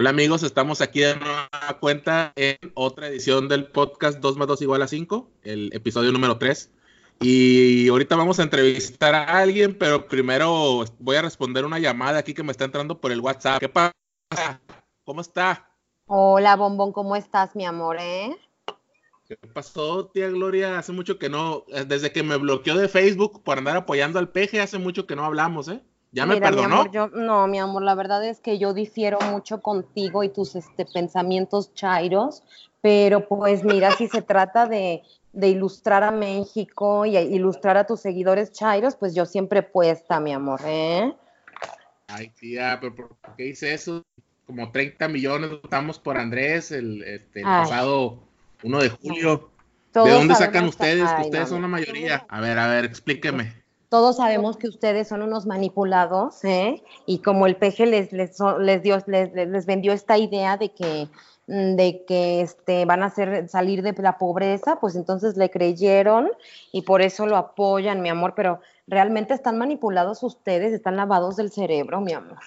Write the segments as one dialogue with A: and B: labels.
A: Hola amigos, estamos aquí de nueva cuenta en otra edición del podcast 2 más 2 igual a 5, el episodio número 3. Y ahorita vamos a entrevistar a alguien, pero primero voy a responder una llamada aquí que me está entrando por el WhatsApp. ¿Qué pasa? ¿Cómo está?
B: Hola, Bombón, ¿cómo estás, mi amor? Eh?
A: ¿Qué pasó, tía Gloria? Hace mucho que no, desde que me bloqueó de Facebook por andar apoyando al peje, hace mucho que no hablamos, ¿eh? ¿Ya me perdonó?
B: no, mi amor, la verdad es que yo difiero mucho contigo y tus este, pensamientos chairos, pero pues mira, si se trata de, ilustrar a México y ilustrar a tus seguidores chairos, pues yo siempre puesta, mi amor, ¿eh?
A: Ay, tía, pero ¿por qué hice eso? Como 30 millones votamos por Andrés el, este, pasado 1 de julio. ¿De dónde sacan ustedes? ustedes son la mayoría. A ver, a ver, explíqueme
B: todos sabemos que ustedes son unos manipulados, ¿eh? Y como el peje les, les, les, dio, les, les vendió esta idea de que, mm, de que este, van a hacer, salir de la pobreza, pues entonces le creyeron y por eso lo apoyan, mi amor, pero realmente están manipulados ustedes, están lavados del cerebro, mi amor.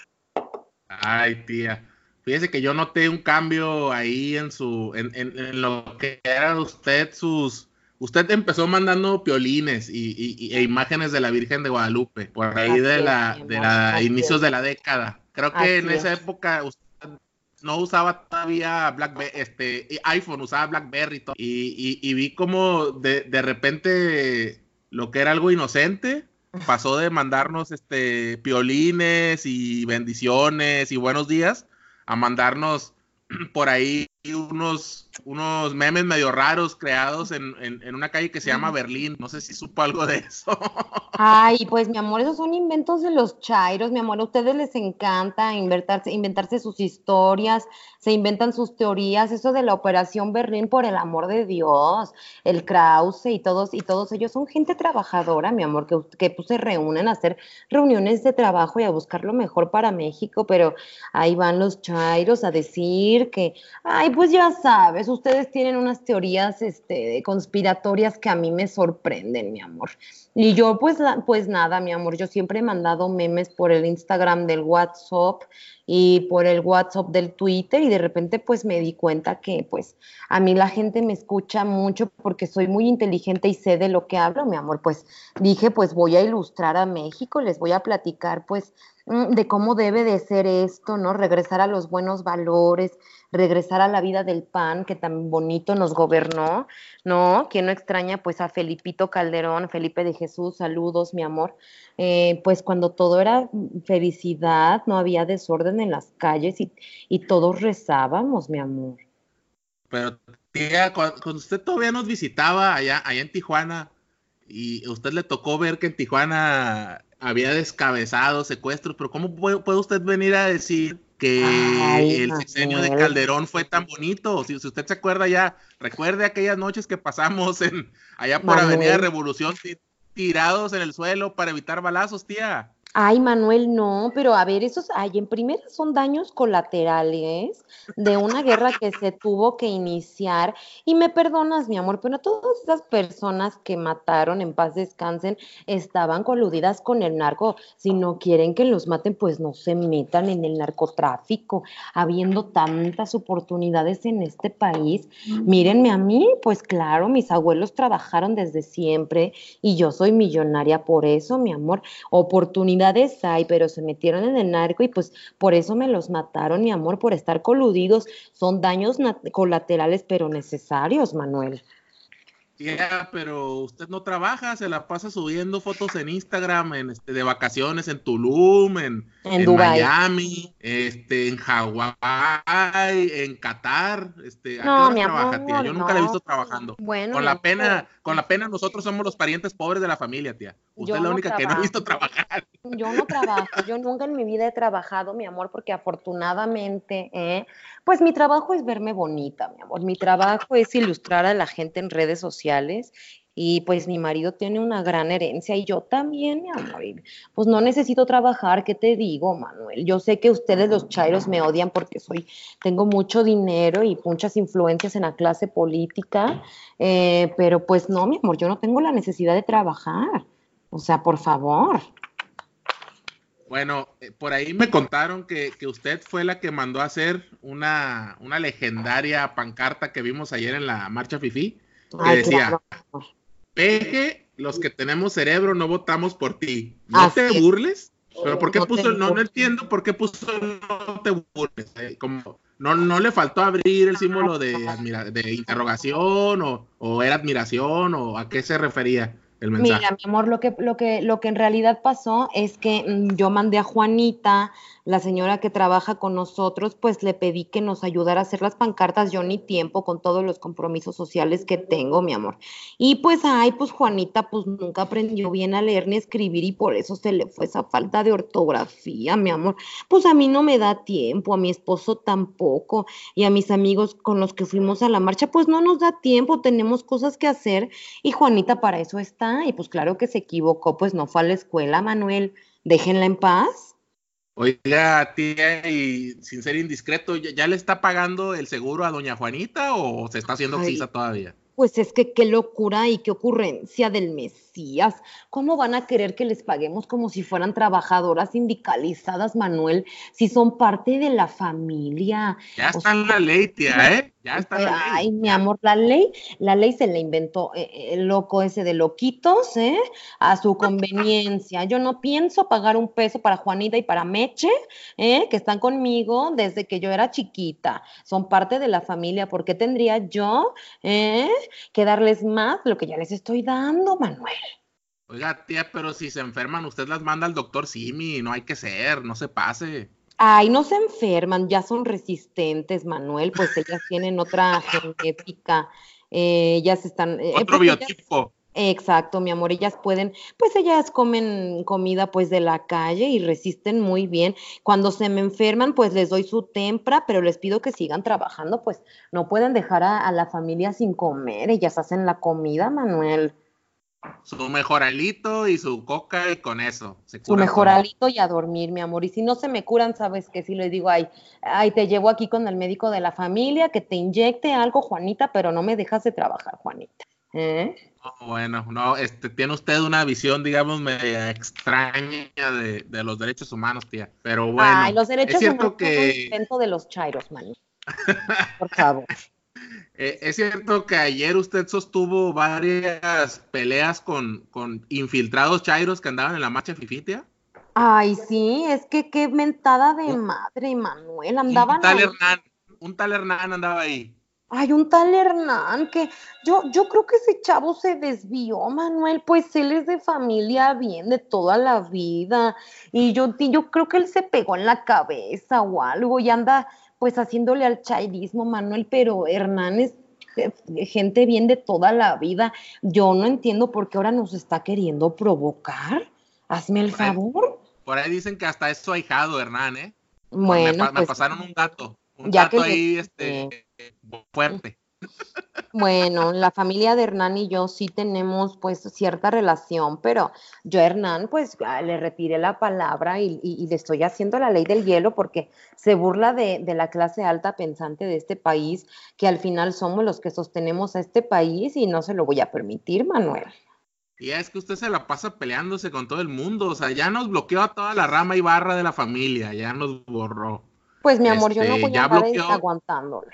A: Ay, tía. Fíjese que yo noté un cambio ahí en su, en, en, en lo que era usted sus, Usted empezó mandando piolines y, e imágenes de la Virgen de Guadalupe, por ahí de la, de la inicios de la década. Creo que en esa época usted no usaba todavía Blackberry, este, iPhone, usaba Blackberry y, y, vi como de, de, repente lo que era algo inocente pasó de mandarnos este piolines y bendiciones y buenos días a mandarnos por ahí unos, unos memes medio raros creados en, en, una calle que se llama Berlín. No sé si supo algo de eso.
B: Ay, pues mi amor, esos son inventos de los chairos, mi amor. A ustedes les encanta inventarse, inventarse sus historias, se inventan sus teorías. Eso de la Operación Berlín, por el amor de Dios, el Krause y todos, y todos ellos son gente trabajadora, mi amor, que, que pues, se reúnen a hacer reuniones de trabajo y a buscar lo mejor para México, pero ahí van los chairos a decir que, ay, pues ya sabes, ustedes tienen unas teorías este, conspiratorias que a mí me sorprenden, mi amor. Y yo, pues, pues nada, mi amor, yo siempre he mandado memes por el Instagram del WhatsApp y por el WhatsApp del Twitter y de repente pues me di cuenta que pues a mí la gente me escucha mucho porque soy muy inteligente y sé de lo que hablo, mi amor. Pues dije, pues voy a ilustrar a México, les voy a platicar pues mm, de cómo debe de ser esto, ¿no? Regresar a los buenos valores, regresar a la vida del PAN que tan bonito nos gobernó, ¿no? ¿Quién no extraña pues a Felipito Calderón, Felipe de Jesús, saludos, mi amor. Eh, pues cuando todo era felicidad, no había desorden en las calles y, todos rezábamos, mi amor.
A: Pero tía, cuando, usted todavía nos visitaba allá, allá en Tijuana y usted le tocó ver que en Tijuana había descabezado secuestros, pero ¿cómo puede usted venir a decir que el sexenio de Calderón fue tan bonito. Si, usted se acuerda ya, recuerde aquellas noches que pasamos en allá por Avenida Revolución tirados en el suelo para evitar balazos, tía.
B: Ay, Manuel, no, pero a ver, esos, ay, en primera son daños colaterales de una guerra que se tuvo que iniciar. Y me perdonas, mi amor, pero todas esas personas que mataron, en paz descansen, estaban coludidas con el narco. Si no quieren que los maten, pues no se metan en el narcotráfico, habiendo tantas oportunidades en este país. Mírenme a mí, pues claro, mis abuelos trabajaron desde siempre y yo soy millonaria por eso, mi amor. Oportunidades hay, pero se metieron en el narco y pues por eso me los mataron, mi amor, por estar coludidos. Son daños colaterales, pero necesarios, Manuel.
A: Ya, pero usted no trabaja, se la pasa subiendo fotos en Instagram, en este, de vacaciones en Tulum, en, en, Miami, este, en Hawái, en Qatar, este,
B: no, mi trabaja,
A: tía? Yo nunca la he visto trabajando. Bueno, con la pena, con la pena nosotros somos los parientes pobres de la familia, tía. Usted es la única que no ha visto trabajar.
B: Yo no trabajo, yo nunca en mi vida he trabajado, mi amor, porque afortunadamente, ¿eh? Pues mi trabajo es verme bonita, mi amor. Mi trabajo es ilustrar a la gente en redes sociales y pues mi marido tiene una gran herencia y yo también, mi amor. pues no necesito trabajar, ¿qué te digo, Manuel? Yo sé que ustedes los chairos me odian porque soy, tengo mucho dinero y muchas influencias en la clase política, eh, pero pues no, mi amor, yo no tengo la necesidad de trabajar. O sea, por favor.
A: Bueno, eh, por ahí me contaron que, usted fue la que mandó a hacer una, una legendaria pancarta que vimos ayer en la marcha FIFI, que decía, Peje, los que tenemos cerebro no votamos por ti. No te burles, pero ¿por qué puso, no, no entiendo por qué puso no te burles? Eh, como, no, no le faltó abrir el símbolo de, de interrogación o, o era admiración o a qué se refería. Mira,
B: mi amor, lo que, lo, que, lo que en realidad pasó es que mm, yo mandé a Juanita, la señora que trabaja con nosotros, pues le pedí que nos ayudara a hacer las pancartas, yo ni tiempo con todos los compromisos sociales que tengo, mi amor. Y pues, ay, pues Juanita, pues nunca aprendió bien a leer ni escribir y por eso se le fue esa falta de ortografía, mi amor. Pues a mí no me da tiempo, a mi esposo tampoco, y a mis amigos con los que fuimos a la marcha, pues no nos da tiempo, tenemos cosas que hacer y Juanita para eso está y pues claro que se equivocó, pues no fue a la escuela, Manuel, déjenla en paz.
A: Oiga, tía, y sin ser indiscreto, ¿ya, le está pagando el seguro a doña Juanita o se está haciendo oxisa todavía?
B: Pues es que qué locura y qué ocurrencia del Mesías. ¿Cómo van a querer que les paguemos como si fueran trabajadoras sindicalizadas, Manuel, si son parte de la familia?
A: Ya está en la ley, tía, ¿eh? Ya está la ley.
B: Ay, mi amor, la ley, la ley se la inventó eh, eh, el loco ese de loquitos, ¿eh? A su conveniencia. Yo no pienso pagar un peso para Juanita y para Meche, ¿eh? Que están conmigo desde que yo era chiquita. Son parte de la familia. ¿Por qué tendría yo, eh? Que darles más lo que ya les estoy dando, Manuel.
A: Oiga, tía, pero si se enferman, usted las manda al doctor Simi, no hay que ser, no se pase.
B: Ay, no se enferman, ya son resistentes, Manuel, pues ellas tienen otra genética, eh, ellas están...
A: Eh, Otro biotipo.
B: Exacto, mi amor, ellas pueden, pues ellas comen comida pues de la calle y resisten muy bien. Cuando se me enferman, pues les doy su tempra, pero les pido que sigan trabajando, pues no pueden dejar a, la familia sin comer, ellas hacen la comida, Manuel.
A: Su mejor alito y su coca y con eso.
B: Se su mejor alito y a dormir, mi amor. Y si no se me curan, sabes que si les digo, ay, ay, te llevo aquí con el médico de la familia, que te inyecte algo, Juanita, pero no me dejas de trabajar, Juanita. ¿Eh?
A: Bueno, no, este, tiene usted una visión, digamos, media extraña de, los derechos humanos, tía. Pero bueno,
B: Ay, los derechos es humanos que... son de los chairos, man. Por favor.
A: Eh, es cierto que ayer usted sostuvo varias peleas con, con infiltrados chairos que andaban en la marcha Fifitia.
B: Ay, sí, es que qué mentada de madre, Manuel. Andaban.
A: Un tal Hernán, un tal Hernán andaba ahí.
B: Hay un tal Hernán que yo, yo creo que ese chavo se desvió, Manuel, pues él es de familia bien de toda la vida. Y yo, yo creo que él se pegó en la cabeza o algo y anda pues haciéndole al chairismo, Manuel, pero Hernán es gente bien de toda la vida. Yo no entiendo por qué ahora nos está queriendo provocar. Hazme el favor.
A: por ahí dicen que hasta es su ahijado, Hernán, ¿eh? Bueno, me, me pues pasaron un dato. Un ya dato ahí, este fuerte.
B: Bueno, la familia de Hernán y yo sí tenemos pues cierta relación, pero yo a Hernán pues ah, le retiré la palabra y, le estoy haciendo la ley del hielo porque se burla de, de, la clase alta pensante de este país, que al final somos los que sostenemos a este país y no se lo voy a permitir, Manuel.
A: Y es que usted se la pasa peleándose con todo el mundo, o sea, ya nos bloqueó a toda la rama y barra de la familia, ya nos borró.
B: Pues mi amor, yo no este, voy a estar aguantándolo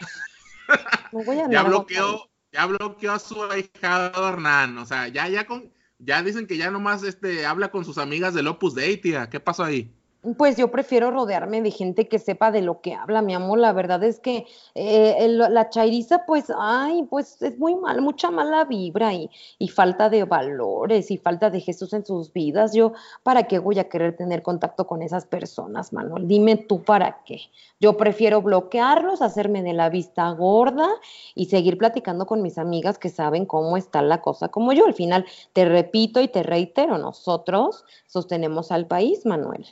A: ya bloqueó, ya bloqueó a su ahijado Hernán. O sea, ya, ya con, ya dicen que ya nomás este habla con sus amigas del Opus Dei, tía. ¿Qué pasó ahí?
B: Pues yo prefiero rodearme de gente que sepa de lo que habla, mi amor. La verdad es que eh, la chairiza, pues, ay, pues es muy mal, mucha mala vibra y, y, falta de valores y falta de Jesús en sus vidas. Yo, ¿para qué voy a querer tener contacto con esas personas, Manuel? Dime tú para qué. Yo prefiero bloquearlos, hacerme de la vista gorda y seguir platicando con mis amigas que saben cómo está la cosa como yo. Al final, te repito y te reitero, nosotros sostenemos al país, Manuel.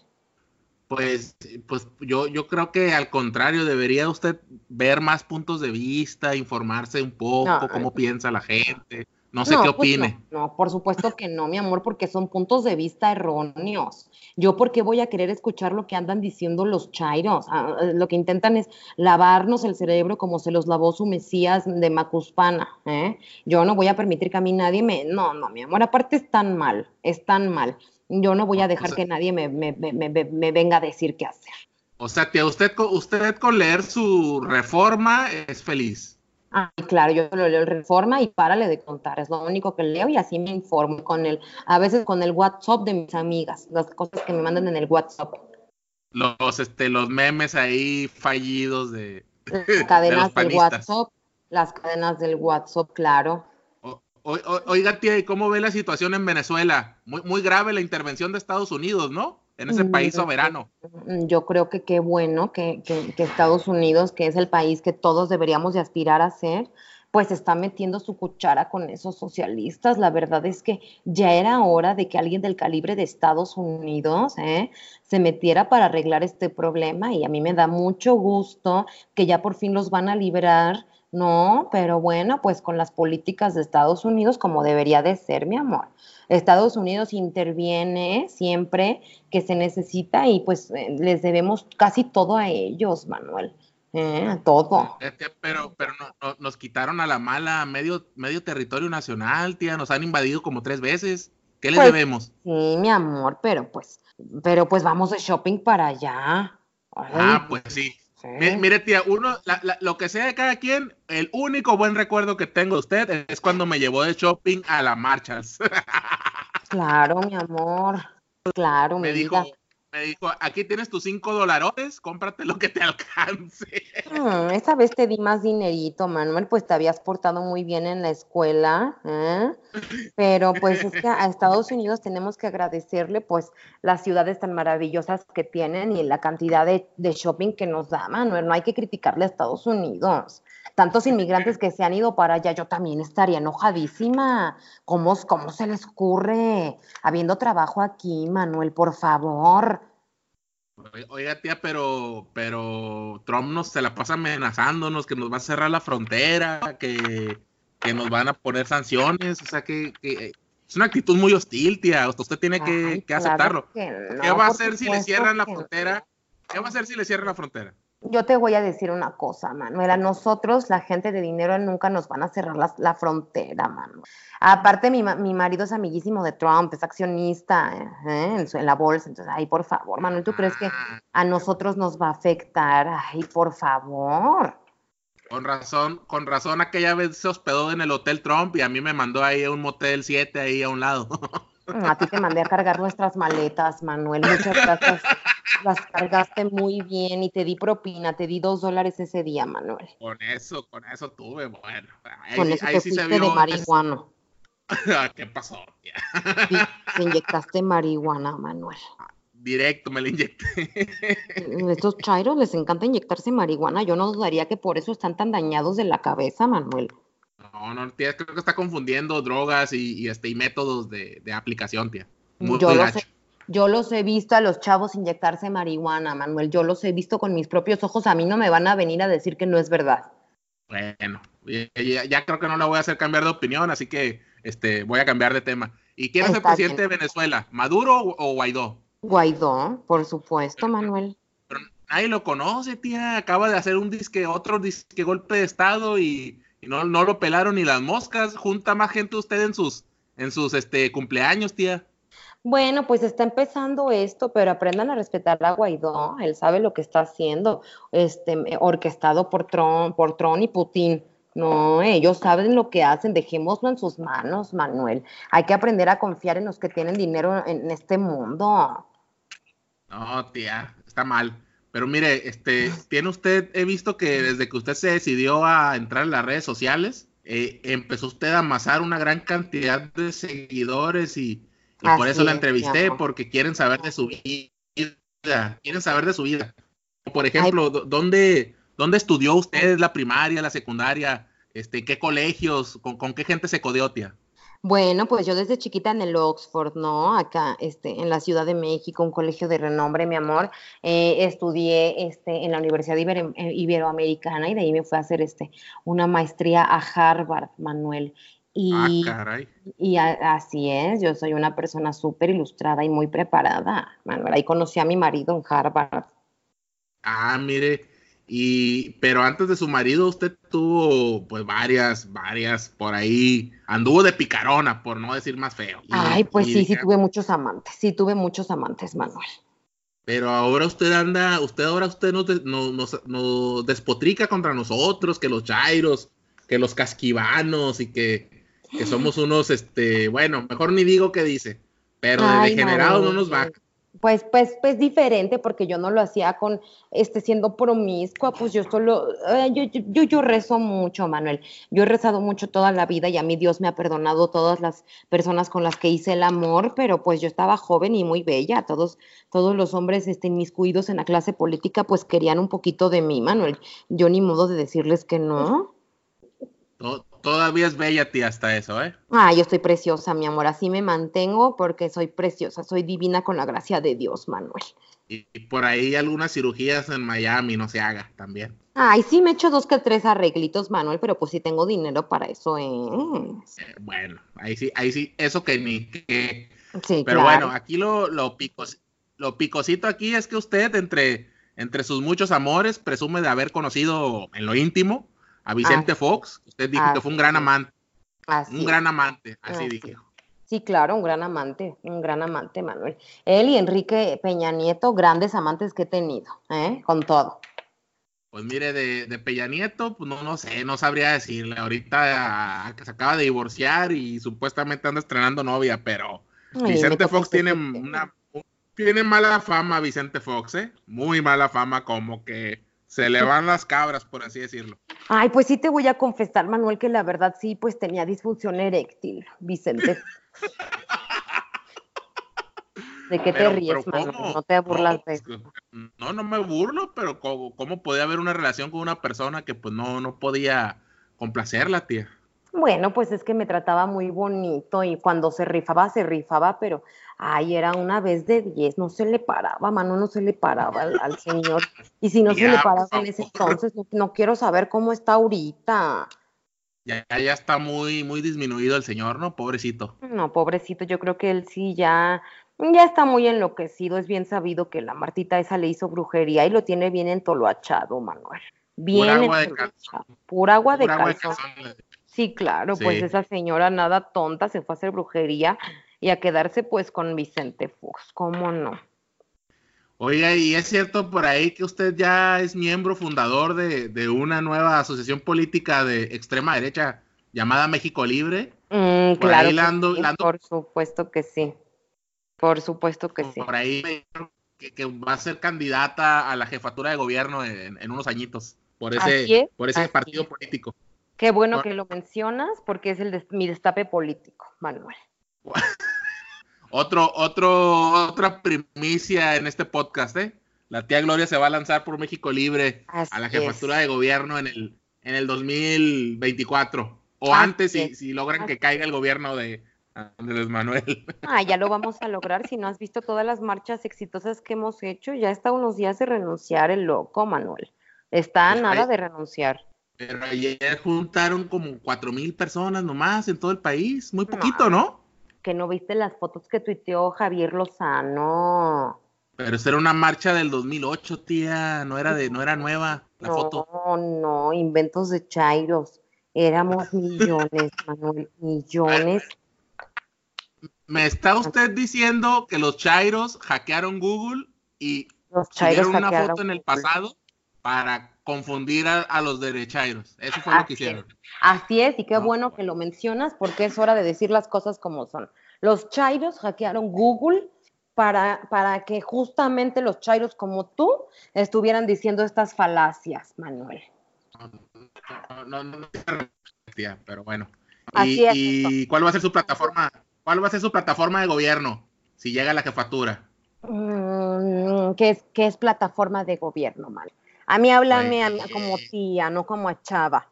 A: Pues, pues yo, yo creo que al contrario, debería usted ver más puntos de vista, informarse un poco, cómo piensa la gente, No sé qué pues opine.
B: no, por supuesto que no, mi amor, porque son puntos de vista erróneos. Yo, ¿por qué voy a querer escuchar lo que andan diciendo los chairos? Ah, eh, lo que intentan es lavarnos el cerebro como se los lavó su Mesías de Macuspana. ¿eh? Yo no voy a permitir que a mí nadie me. No, no, mi amor, aparte es tan mal, es tan mal. Yo no voy a dejar que nadie me, me, me, venga a decir qué hacer.
A: O sea, que usted, usted con leer su reforma es feliz.
B: Ah, claro, yo lo leo el Reforma y párale de contar, es lo único que leo y así me informo con el, a veces con el WhatsApp de mis amigas, las cosas que me mandan en el WhatsApp.
A: Los, este, los memes ahí fallidos de...
B: Las cadenas del WhatsApp, las cadenas del WhatsApp, claro.
A: oiga, tía, ¿y cómo ve la situación en Venezuela? Muy, muy grave la intervención de Estados Unidos, ¿no? En ese país mm, soberano.
B: Yo creo que qué bueno que, Estados Unidos, que es el país que todos deberíamos de aspirar a ser, pues está metiendo su cuchara con esos socialistas. La verdad es que ya era hora de que alguien del calibre de Estados Unidos ¿eh? se metiera para arreglar este problema y a mí me da mucho gusto que ya por fin los van a liberar. No, pero bueno, pues con las políticas de Estados Unidos como debería de ser, mi amor. Estados Unidos interviene siempre que se necesita y pues eh, les debemos casi todo a ellos, Manuel. Eh, todo.
A: Pero, pero no, nos quitaron a la mala medio, medio territorio nacional, tía, nos han invadido como tres veces. ¿Qué les pues, debemos?
B: Sí, mi amor, pero pues, pero pues vamos de shopping para allá.
A: ah, pues sí. Mire, tía, uno, lo que sea de cada quien, el único buen recuerdo que tengo de usted es cuando me llevó de shopping a las marchas.
B: Claro, mi amor. Claro,
A: me dijo, aquí tienes tus cinco dolarotes, cómprate lo que te alcance.
B: Mm, esa vez te di más dinerito, Manuel, pues te habías portado muy bien en la escuela, ¿eh? pero pues es que a Estados Unidos tenemos que agradecerle pues las ciudades tan maravillosas que tienen y la cantidad de, de shopping que nos da, Manuel, no hay que criticarle a Estados Unidos tantos inmigrantes que se han ido para allá, yo también estaría enojadísima. ¿Cómo, cómo se les ocurre? Habiendo trabajo aquí, Manuel, por favor.
A: Oiga, tía, pero, pero Trump nos se la pasa amenazándonos que nos va a cerrar la frontera, que, nos van a poner sanciones, o sea que, es una actitud muy hostil, tía. Usted tiene que, aceptarlo. ¿Qué va a hacer si le cierran la frontera? ¿Qué va a hacer si le cierran la frontera?
B: Yo te voy a decir una cosa, Manuel. A nosotros, la gente de dinero, nunca nos van a cerrar la, frontera, Manuel. Aparte, mi, mi, marido es amiguísimo de Trump, es accionista ¿eh? en, la bolsa. Entonces, ay, por favor, Manuel, ¿tú crees que a nosotros nos va a afectar? Ay, por favor.
A: Con razón, con razón, aquella vez se hospedó en el Hotel Trump y a mí me mandó ahí a un motel 7 ahí a un lado.
B: A ti te mandé a cargar nuestras maletas, Manuel. Muchas gracias. Las cargaste muy bien y te di propina, te di dos dólares ese día, Manuel.
A: Con eso, con eso tuve, bueno.
B: Ahí, con eso te sí se vio de marihuana.
A: ¿Qué pasó?
B: Sí, te inyectaste marihuana, Manuel.
A: Directo me la inyecté.
B: Estos chairos les encanta inyectarse marihuana. Yo no dudaría que por eso están tan dañados de la cabeza, Manuel.
A: No, no, tía, creo que está confundiendo drogas y, este, y métodos de, aplicación, tía.
B: yo, los he, yo los he visto a los chavos inyectarse marihuana, Manuel. Yo los he visto con mis propios ojos. A mí no me van a venir a decir que no es verdad.
A: Bueno, ya, creo que no la voy a hacer cambiar de opinión, así que este, voy a cambiar de tema. ¿Y quién es el presidente de Venezuela? ¿Maduro o Guaidó?
B: Guaidó, por supuesto, Manuel.
A: Pero nadie lo conoce, tía. Acaba de hacer un disque, otro disque golpe de Estado y y no, no lo pelaron ni las moscas. Junta más gente usted en sus, en sus este, cumpleaños, tía.
B: Bueno, pues está empezando esto, pero aprendan a respetar a Guaidó. Él sabe lo que está haciendo, este, orquestado por Tron, por Tron y Putin. No, ellos saben lo que hacen, dejémoslo en sus manos, Manuel. Hay que aprender a confiar en los que tienen dinero en este mundo.
A: No, tía, está mal. Pero mire, este, tiene usted, he visto que desde que usted se decidió a entrar en las redes sociales, eh, empezó usted a amasar una gran cantidad de seguidores y, por eso la entrevisté, porque quieren saber de su vida, quieren saber de su vida. Por ejemplo, ¿dónde, ¿dónde estudió usted la primaria, la secundaria? Este, ¿Qué colegios? ¿Con, con qué gente se codeó, tía?
B: Bueno, pues yo desde chiquita en el Oxford, ¿no? Acá, este, en la Ciudad de México, un colegio de renombre, mi amor. Eh, estudié este, en la Universidad eh, Iberoamericana y de ahí me fui a hacer este, una maestría a Harvard, Manuel. Y,
A: ah, caray.
B: y así es, yo soy una persona súper ilustrada y muy preparada, Manuel. Ahí conocí a mi marido en Harvard.
A: Ah, mire, y pero antes de su marido usted tuvo pues varias, varias por ahí, anduvo de picarona, por no decir más feo.
B: Ay, pues sí, sí tuve muchos amantes, sí tuve muchos amantes, Manuel.
A: Pero ahora usted anda, usted ahora usted nos, nos, nos despotrica contra nosotros, que los chairos, que los casquivanos y que que somos unos, este, bueno, mejor ni digo qué dice, pero de degenerados no, nos va.
B: Pues, pues, pues diferente, porque yo no lo hacía con, este, siendo promiscua, pues yo solo, yo, yo, yo, rezo mucho, Manuel. Yo he rezado mucho toda la vida y a mí Dios me ha perdonado todas las personas con las que hice el amor, pero pues yo estaba joven y muy bella. Todos, todos los hombres, este, inmiscuidos en la clase política, pues querían un poquito de mí, Manuel. Yo ni modo de decirles que no.
A: Todavía es bella, tía, hasta eso, ¿eh?
B: Ah, yo estoy preciosa, mi amor. Así me mantengo porque soy preciosa, soy divina con la gracia de Dios, Manuel.
A: Y, por ahí algunas cirugías en Miami, no se haga también.
B: Ay, sí, me echo dos que tres arreglitos, Manuel, pero pues sí tengo dinero para eso, ¿eh?
A: bueno, ahí sí, ahí sí, eso que ni que. Sí, pero bueno, aquí lo, lo, picos, lo picosito aquí es que usted, entre, entre sus muchos amores, presume de haber conocido en lo íntimo a Vicente ah. Fox. Usted dijo que fue un gran amante. un gran amante, así dijo.
B: Sí, claro, un gran amante, un gran amante, Manuel. Él y Enrique Peña Nieto, grandes amantes que he tenido, ¿eh? con todo.
A: Pues mire, de, Peña Nieto, pues no, no sé, no sabría decirle. Ahorita que se acaba de divorciar y supuestamente anda estrenando novia, pero Vicente Fox tiene una tiene mala fama, Vicente Fox, ¿eh? Muy mala fama, como que se le van las cabras, por así decirlo.
B: Ay, pues sí te voy a confesar, Manuel, que la verdad sí, pues tenía disfunción eréctil, Vicente. ¿De qué te ríes, Manuel? No te burlas de
A: eso. No, no me burlo, pero ¿cómo, ¿cómo, podía haber una relación con una persona que pues no, no podía complacerla, tía?
B: Bueno, pues es que me trataba muy bonito y cuando se rifaba, se rifaba, pero ay, era una vez de diez, no se le paraba, mano, no se le paraba al, señor. Y si no se le paraba en ese entonces, no, quiero saber cómo está ahorita.
A: Ya, ya está muy, muy disminuido el señor, ¿no? Pobrecito.
B: No, pobrecito, yo creo que él sí ya, ya está muy enloquecido. Es bien sabido que la Martita esa le hizo brujería y lo tiene bien entoloachado, Manuel. Bien Pura agua de calzón. Pura agua de calzón. Sí, claro, pues esa señora nada tonta se fue a hacer brujería y a quedarse pues con Vicente Fox, ¿cómo no?
A: Oiga, y es cierto por ahí que usted ya es miembro fundador de, una nueva asociación política de extrema derecha llamada México Libre.
B: Mm, claro, por supuesto que sí. Por supuesto que sí.
A: Por ahí que, va a ser candidata a la jefatura de gobierno en, unos añitos por ese, por ese partido político.
B: Qué bueno que lo mencionas porque es el mi destape político, Manuel.
A: Otro, otro, otra primicia en este podcast, ¿eh? La tía Gloria se va a lanzar por México Libre a la jefatura de gobierno en el, en el 2024. O antes, si, si, logran que caiga el gobierno de Andrés Manuel.
B: Ah, ya lo vamos a lograr. Si no has visto todas las marchas exitosas que hemos hecho, ya está unos días de renunciar el loco, Manuel. Está pues nada de renunciar.
A: Pero ayer juntaron como cuatro mil personas nomás en todo el país. Muy poquito, ¿no?
B: que no viste las fotos que tuiteó Javier Lozano.
A: Pero esa era una marcha del 2008, tía, no era de no era nueva la foto.
B: No, no, inventos de Chairos. Éramos millones, Manuel, millones.
A: Me está usted diciendo que los Chairos hackearon Google y los una foto en el pasado para confundir a, los derechairos. Eso fue lo que hicieron.
B: Así es, y qué bueno que lo mencionas porque es hora de decir las cosas como son. Los chairos hackearon Google para, para que justamente los chairos como tú estuvieran diciendo estas falacias, Manuel.
A: No, no, no, pero bueno. ¿Y, cuál va a ser su plataforma? ¿Cuál va a ser su plataforma de gobierno si llega a la jefatura?
B: Mm, ¿qué, es, ¿Qué es plataforma de gobierno, mal? A mí háblame como tía, no como a chava.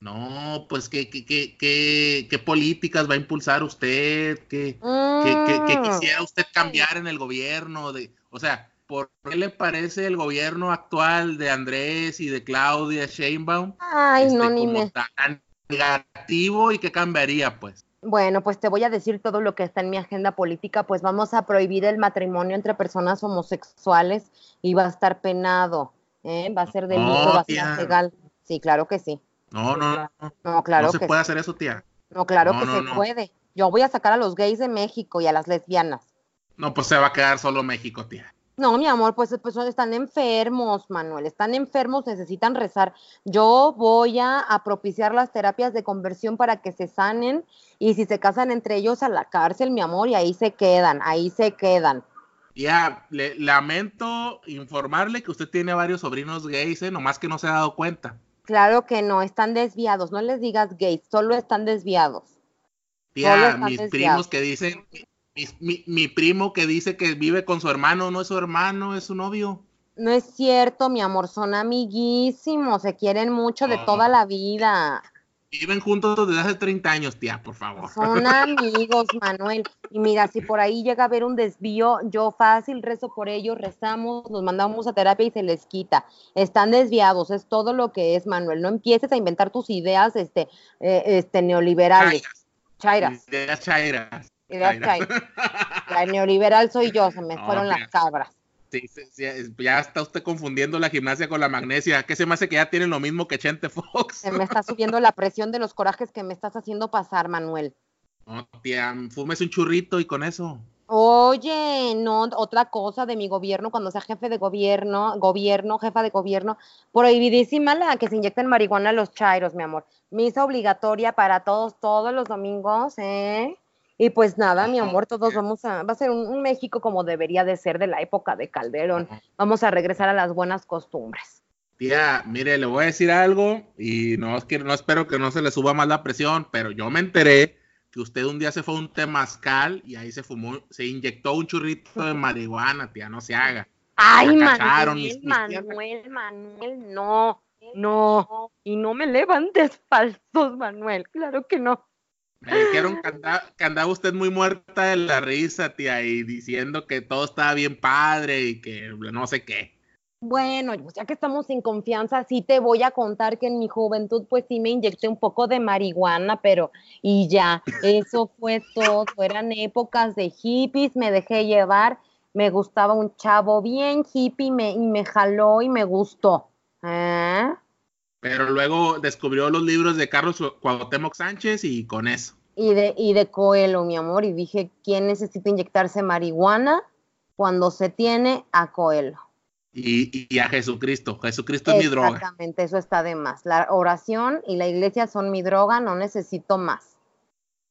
A: No, pues ¿qué, qué, qué, qué, políticas va a impulsar usted? ¿Qué, mm. quisiera usted cambiar en el gobierno? De, o sea, ¿por qué le parece el gobierno actual de Andrés y de Claudia Sheinbaum?
B: Ay, no, este, ni me...
A: tan negativo y qué cambiaría, pues?
B: Bueno, pues te voy a decir todo lo que está en mi agenda política, pues vamos a prohibir el matrimonio entre personas homosexuales y va a estar penado, ¿eh? va a ser delito, va a ser legal. Sí, claro que sí.
A: No, no, no. No, claro. No se puede hacer eso, tía.
B: No, claro que se puede. Yo voy a sacar a los gays de México y a las lesbianas.
A: No, pues se va a quedar solo México, tía.
B: No, mi amor, pues, pues están enfermos, Manuel, están enfermos, necesitan rezar. Yo voy a, propiciar las terapias de conversión para que se sanen y si se casan entre ellos a la cárcel, mi amor, y ahí se quedan, ahí se quedan.
A: Ya, le, lamento informarle que usted tiene varios sobrinos gays, ¿eh? nomás que no se ha dado cuenta.
B: Claro que no, están desviados, no les digas gays, solo están desviados.
A: Tía, mis primos que dicen, mi, primo que dice que vive con su hermano, no es su hermano, es su novio.
B: No es cierto, mi amor, son amiguísimos, se quieren mucho de toda la vida.
A: Viven juntos desde hace 30 años, tía, por favor.
B: Son amigos, Manuel. Y mira, si por ahí llega a haber un desvío, yo fácil rezo por ellos, rezamos, nos mandamos a terapia y se les quita. Están desviados, es todo lo que es, Manuel. No empieces a inventar tus ideas este, eh, este neoliberales.
A: Chairas. Ideas chairas.
B: La neoliberal soy yo, se me fueron las cabras.
A: Sí, ya está usted confundiendo la gimnasia con la magnesia. ¿Qué se me hace que ya tienen lo mismo que Chente Fox?
B: Se me está subiendo la presión de los corajes que me estás haciendo pasar, Manuel.
A: No, tía, fumes un churrito y con eso.
B: Oye, no, otra cosa de mi gobierno, cuando sea jefe de gobierno, gobierno, jefa de gobierno, prohibidísima la que se inyecten marihuana a los chairos, mi amor. Misa obligatoria para todos, todos los domingos, ¿eh? Y pues nada, mi amor, todos vamos a, va a ser un, México como debería de ser de la época de Calderón. Vamos a regresar a las buenas costumbres.
A: Tía, mire, le voy a decir algo y no, no espero que no se le suba más la presión, pero yo me enteré que usted un día se fue a un temazcal y ahí se fumó, se inyectó un churrito de marihuana, tía, no se haga.
B: Ay, Manuel, Manuel, Manuel, no, no, y no me levantes falsos, Manuel, claro que no.
A: Me dijeron que andaba, usted muy muerta de la risa, tía, y diciendo que todo estaba bien padre y que no sé qué.
B: Bueno, ya que estamos en confianza, sí te voy a contar que en mi juventud, pues sí me inyecté un poco de marihuana, pero y ya, eso fue todo. Eran épocas de hippies, me dejé llevar, me gustaba un chavo bien hippie me, y me jaló y me gustó. ¿Eh?
A: Pero luego descubrió los libros de Carlos Cuauhtémoc Sánchez y con eso.
B: Y de, y de Coelho, mi amor, y dije, ¿quién necesita inyectarse marihuana cuando se tiene a Coelho?
A: Y, a Jesucristo. Jesucristo es mi droga.
B: Exactamente, eso está de más. La oración y la iglesia son mi droga, no necesito más.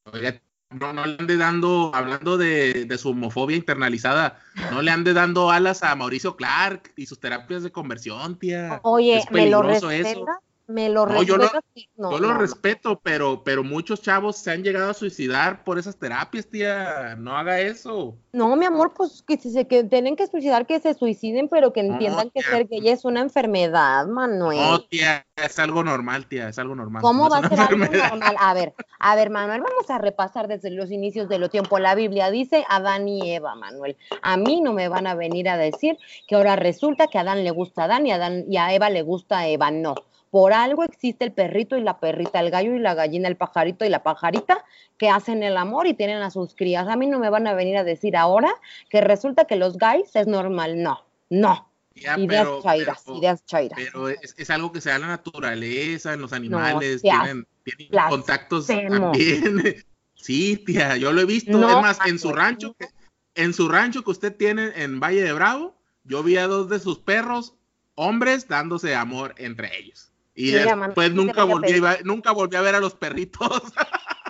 A: Oiga, no, no le ande dando, hablando de, de, su homofobia internalizada, no le ande dando alas a Mauricio Clark y sus terapias de conversión, tía.
B: Oye, ¿me lo respeta? Me lo
A: no, yo, lo, yo lo respeto, pero, pero muchos chavos se han llegado a suicidar por esas terapias, tía. No haga eso.
B: No, mi amor, pues que si se que tienen que suicidar, que se suiciden, pero que entiendan que ser gay es una enfermedad, Manuel.
A: No, tía, es algo normal, tía, es algo normal.
B: ¿Cómo va a ser algo normal? A ver, a ver, Manuel, vamos a repasar desde los inicios de lo tiempo. La Biblia dice Adán y Eva, Manuel. A mí no me van a venir a decir que ahora resulta que a Adán le gusta a Adán y Adán y a Eva le gusta a Eva. No por algo existe el perrito y la perrita, el gallo y la gallina, el pajarito y la pajarita que hacen el amor y tienen a sus crías. A mí no me van a venir a decir ahora que resulta que los gays es normal. No, no. ideas chairas, ideas chairas.
A: Pero es, algo que se da en la naturaleza, en los animales, tienen, contactos también. Sí, tía, yo lo he visto. No, es más, en su rancho, en su rancho que usted tiene en Valle de Bravo, yo vi a dos de sus perros, hombres, dándose amor entre ellos. Y después nunca volví, a, nunca volví a ver a los perritos.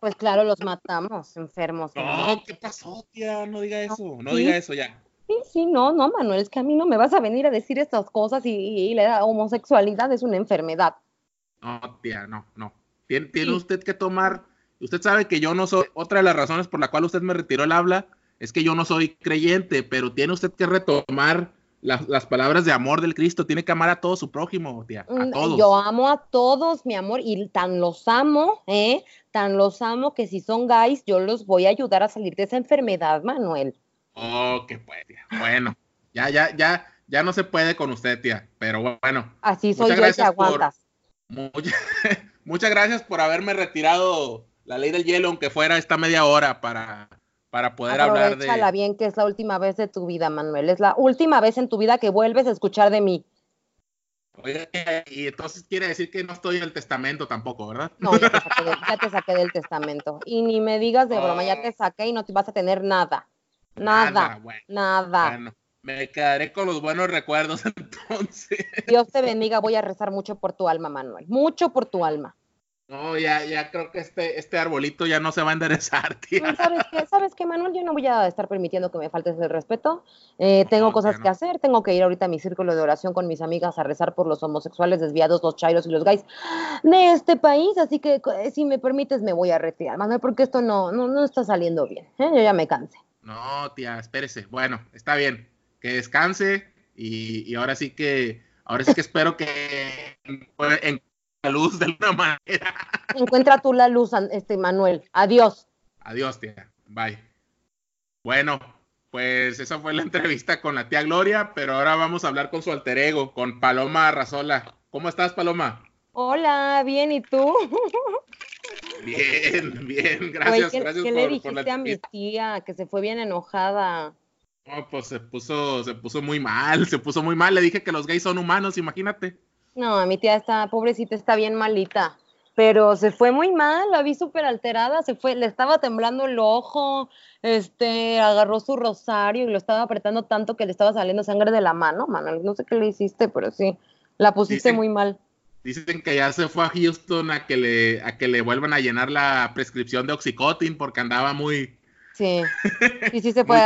B: Pues claro, los matamos, enfermos.
A: No, ¿qué pasó, tía? No diga eso, no diga eso ya.
B: Sí, sí, no, no, Manuel, es que a mí no me vas a venir a decir estas cosas y, la homosexualidad es una enfermedad.
A: No, tía, no, no. Tiene, tiene usted que tomar, usted sabe que yo no soy, otra de las razones por la cual usted me retiró el habla es que yo no soy creyente, pero tiene usted que retomar las, palabras de amor del Cristo. Tiene que amar a todo su prójimo, tía. A mm, todos.
B: Yo amo a todos, mi amor, y tan los amo, ¿eh? Tan los amo que si son gays, yo los voy a ayudar a salir de esa enfermedad, Manuel.
A: Oh, qué pues, tía. Bueno, ya, ya, ya, ya no se puede con usted, tía. Pero bueno.
B: Así soy yo te aguantas.
A: muchas gracias por haberme retirado la ley del hielo, aunque fuera esta media hora para, para poder hablar de.
B: Aprovechala bien, que es la última vez de tu vida, Manuel. Es la última vez en tu vida que vuelves a escuchar de mí.
A: Oye, y entonces quiere decir que no estoy en el testamento tampoco, ¿verdad?
B: No, ya te saqué, del testamento. Y ni me digas de broma, ya te oh. saqué y no te vas a tener nada. Nada, nada. Bueno,
A: me quedaré con los buenos recuerdos entonces.
B: Dios te bendiga, voy a rezar mucho por tu alma, Manuel. Mucho por tu alma.
A: No, ya, ya creo que este, este arbolito ya no se va a enderezar, tía.
B: ¿Sabes qué, ¿Sabes qué, Manuel? Yo no voy a estar permitiendo que me faltes el respeto. Eh, tengo cosas que hacer, tengo que ir ahorita a mi círculo de oración con mis amigas a rezar por los homosexuales desviados, los chairos y los gays de este país, así que eh, si me permites me voy a retirar, Manuel, porque esto no, no, no está saliendo bien. ¿eh? Yo ya me canse.
A: No, tía, espérese. Bueno, está bien. Que descanse y, y ahora sí que, ahora sí que espero que en la luz de alguna manera.
B: Encuentra tú la luz, este Manuel. Adiós.
A: Adiós, tía. Bye. Bueno, pues esa fue la entrevista con la tía Gloria, pero ahora vamos a hablar con su alter ego, con Paloma Razola. ¿Cómo estás, Paloma?
B: Hola, bien, ¿y tú?
A: Bien, bien, gracias,
B: ¿qué,
A: gracias
B: ¿qué le dijiste a mi tía que se fue bien enojada?
A: No, pues se puso, se puso muy mal, se puso muy mal. Le dije que los gays son humanos, imagínate.
B: No, mi tía está, pobrecita, está bien malita. Pero se fue muy mal, la vi súper alterada, se fue, le estaba temblando el ojo, este, agarró su rosario y lo estaba apretando tanto que le estaba saliendo sangre de la mano, Manuel. No sé qué le hiciste, pero sí, la pusiste muy mal.
A: Dicen que ya se fue a Houston a que le, a que le vuelvan a llenar la prescripción de Oxycontin porque andaba muy,
B: Sí, sí, sí se fue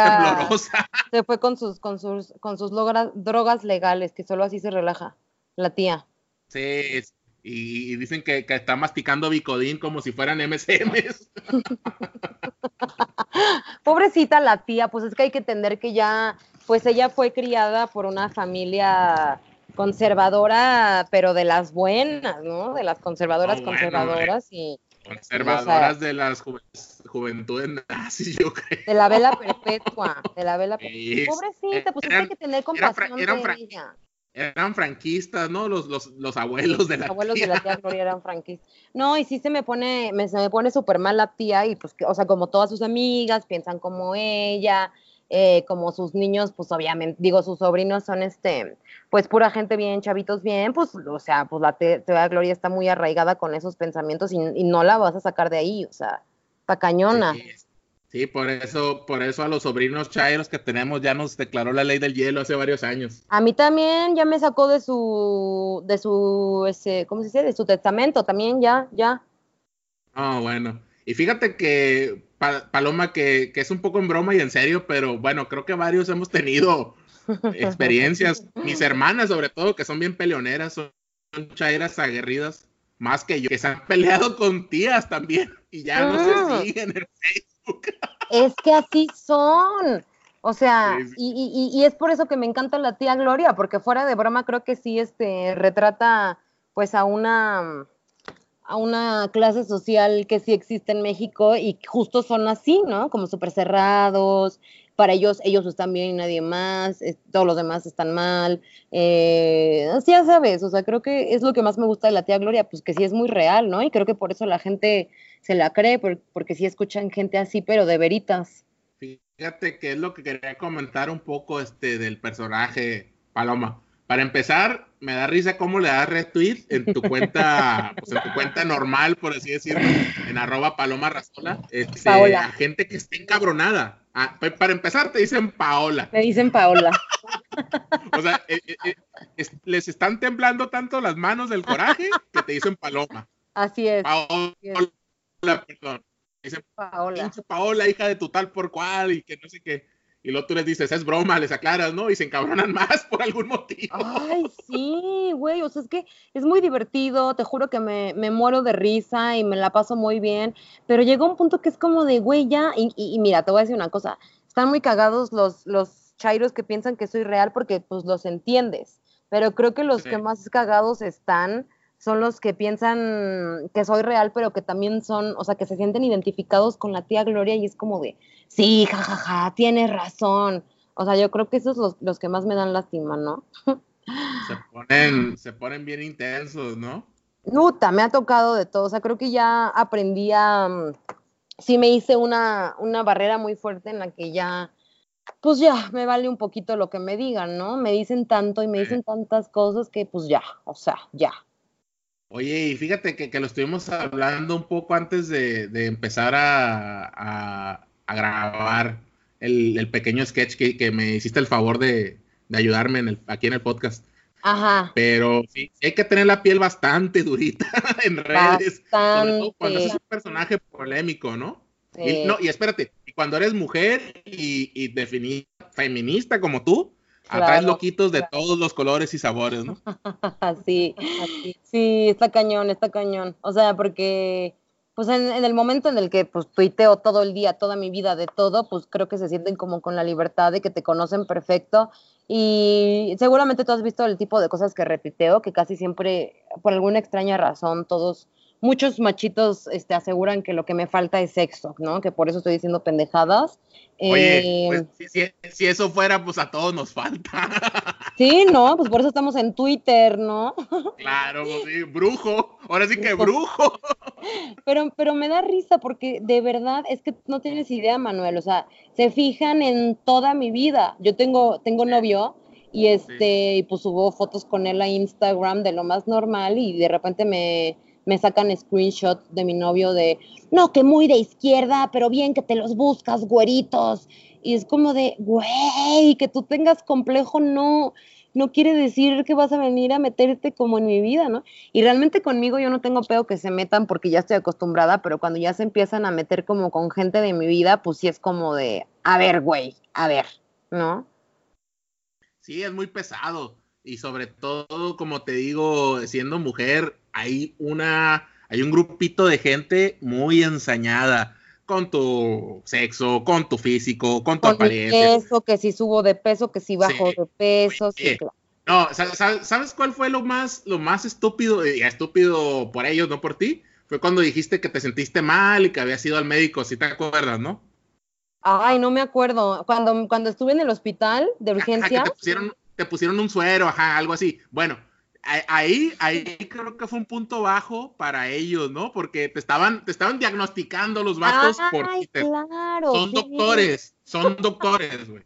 B: se fue con sus, con sus, con sus drogas legales, que solo así se relaja la tía.
A: Sí, y, dicen que, está masticando Bicodín como si fueran MCMs.
B: Pobrecita la tía, pues es que hay que entender que ya, pues ella fue criada por una familia conservadora, pero de las buenas, ¿no? De las conservadoras ah, conservadoras y...
A: Conservadoras de las juventudes nazis, yo creo.
B: De la vela perpetua, de la vela perpetua. Pobrecita, pues hay que tener compasión de ella
A: eran franquistas, ¿no? Los, los, los abuelos de la
B: Los abuelos de la tía Gloria eran franquistas. No, y sí se me pone, me, se me pone súper mal la tía, y pues, o sea, como todas sus amigas piensan como ella, eh, como sus niños, pues obviamente, digo, sus sobrinos son este, pues pura gente bien, chavitos bien, pues, o sea, pues la tía Gloria está muy arraigada con esos pensamientos y, no la vas a sacar de ahí, o sea, pa' cañona.
A: Sí, por eso, por eso a los sobrinos chairos que tenemos ya nos declaró la ley del hielo hace varios años.
B: A mí también ya me sacó de su, de su, ese, ¿cómo se dice? De su testamento también ya, ya.
A: Ah, bueno. Y fíjate que Paloma, que, que, es un poco en broma y en serio, pero bueno, creo que varios hemos tenido experiencias. Mis hermanas, sobre todo, que son bien peleoneras, son chairas aguerridas, más que yo, que se han peleado con tías también y ya no se ah. siguen en Facebook.
B: Es que así son. O sea, y, es por eso que me encanta la tía Gloria, porque fuera de broma creo que sí este, retrata pues a una, a una clase social que sí existe en México y justo son así, ¿no? Como súper cerrados, para ellos, ellos están bien y nadie más, todos los demás están mal. Eh, ya sabes, o sea, creo que es lo que más me gusta de la tía Gloria, pues que sí es muy real, ¿no? Y creo que por eso la gente se la cree, porque sí escuchan gente así, pero de veritas.
A: Fíjate que es lo que quería comentar un poco este del personaje Paloma. Para empezar, me da risa cómo le das retweet en tu cuenta, pues en tu cuenta normal, por así decirlo, en arroba paloma razola, este, a gente que está encabronada. Ah, para empezar, te dicen Paola.
B: Me dicen Paola.
A: o sea, eh, eh, eh, les están temblando tanto las manos del coraje que te dicen Paloma.
B: Así es.
A: Paola, Paola, perdón. Dice, Paola. Paola, hija de tu tal por cual, y que no sé qué. Y luego tú les dices, es broma, les aclaras, ¿no? Y se encabronan más por algún motivo.
B: Ay, sí, güey, o sea, es que es muy divertido, te juro que me, me, muero de risa y me la paso muy bien, pero llega un punto que es como de, güey, ya, y, y, mira, te voy a decir una cosa, están muy cagados los, los chairos que piensan que soy real porque pues los entiendes, pero creo que los que más cagados están son los que piensan que soy real, pero que también son, o sea, que se sienten identificados con la tía Gloria y es como de, sí, jajaja, ja, ja, tienes razón. O sea, yo creo que esos son los, que más me dan lástima, ¿no?
A: Se ponen, se ponen bien intensos, ¿no?
B: Luta, me ha tocado de todo. O sea, creo que ya aprendí a. Mm, sí, me hice una, una barrera muy fuerte en la que ya. Pues ya, me vale un poquito lo que me digan, ¿no? Me dicen tanto y me dicen tantas cosas que, pues ya, o sea, ya.
A: Oye, y fíjate que, lo estuvimos hablando un poco antes de, empezar a, grabar el, pequeño sketch que, me hiciste el favor de, ayudarme aquí en el podcast.
B: Ajá.
A: Pero sí, hay que tener la piel bastante durita en redes. Bastante. cuando es un personaje polémico, ¿no? Y, no, y espérate, cuando eres mujer y, y definida feminista como tú, Atraes loquitos de todos los colores y sabores, ¿no?
B: sí, sí, está cañón, está cañón. O sea, porque pues en, el momento en el que pues tuiteo todo el día, toda mi vida de todo, pues creo que se sienten como con la libertad de que te conocen perfecto y seguramente tú has visto el tipo de cosas que repiteo, que casi siempre, por alguna extraña razón, todos, muchos machitos este, aseguran que lo que me falta es sexo, ¿no? Que por eso estoy diciendo pendejadas.
A: Oye, pues, eh, si, eso fuera, pues a todos nos falta.
B: Sí, no, pues por eso estamos en Twitter, ¿no?
A: Claro, pues sí, brujo, ahora sí que brujo.
B: Pero, pero me da risa porque de verdad es que no tienes idea, Manuel, o sea, se fijan en toda mi vida. Yo tengo, tengo novio y este, y pues subo fotos con él a Instagram de lo más normal y de repente me, me sacan screenshots de mi novio de, no, que muy de izquierda, pero bien que te los buscas, güeritos. Y es como de, güey, que tú tengas complejo no, no quiere decir que vas a venir a meterte como en mi vida, ¿no? Y realmente conmigo yo no tengo pedo que se metan porque ya estoy acostumbrada, pero cuando ya se empiezan a meter como con gente de mi vida, pues sí es como de, a ver, güey, a ver, ¿no?
A: Sí, es muy pesado. Y sobre todo, como te digo, siendo mujer, hay una, hay un grupito de gente muy ensañada con tu sexo, con tu físico, con tu apariencia.
B: Peso, que si subo de peso, que si bajo de peso.
A: No, ¿sabes cuál fue lo más, lo más estúpido, y estúpido por ellos, no por ti? Fue cuando dijiste que te sentiste mal y que habías ido al médico, si te acuerdas, ¿no?
B: Ay, no me acuerdo. Cuando, cuando estuve en el hospital de urgencia.
A: te, pusieron, te pusieron un suero, ajá, algo así. Bueno, ahí, ahí creo que fue un punto bajo para ellos, ¿no? Porque te estaban, te estaban diagnosticando los vatos por
B: claro,
A: Son doctores, son doctores, güey.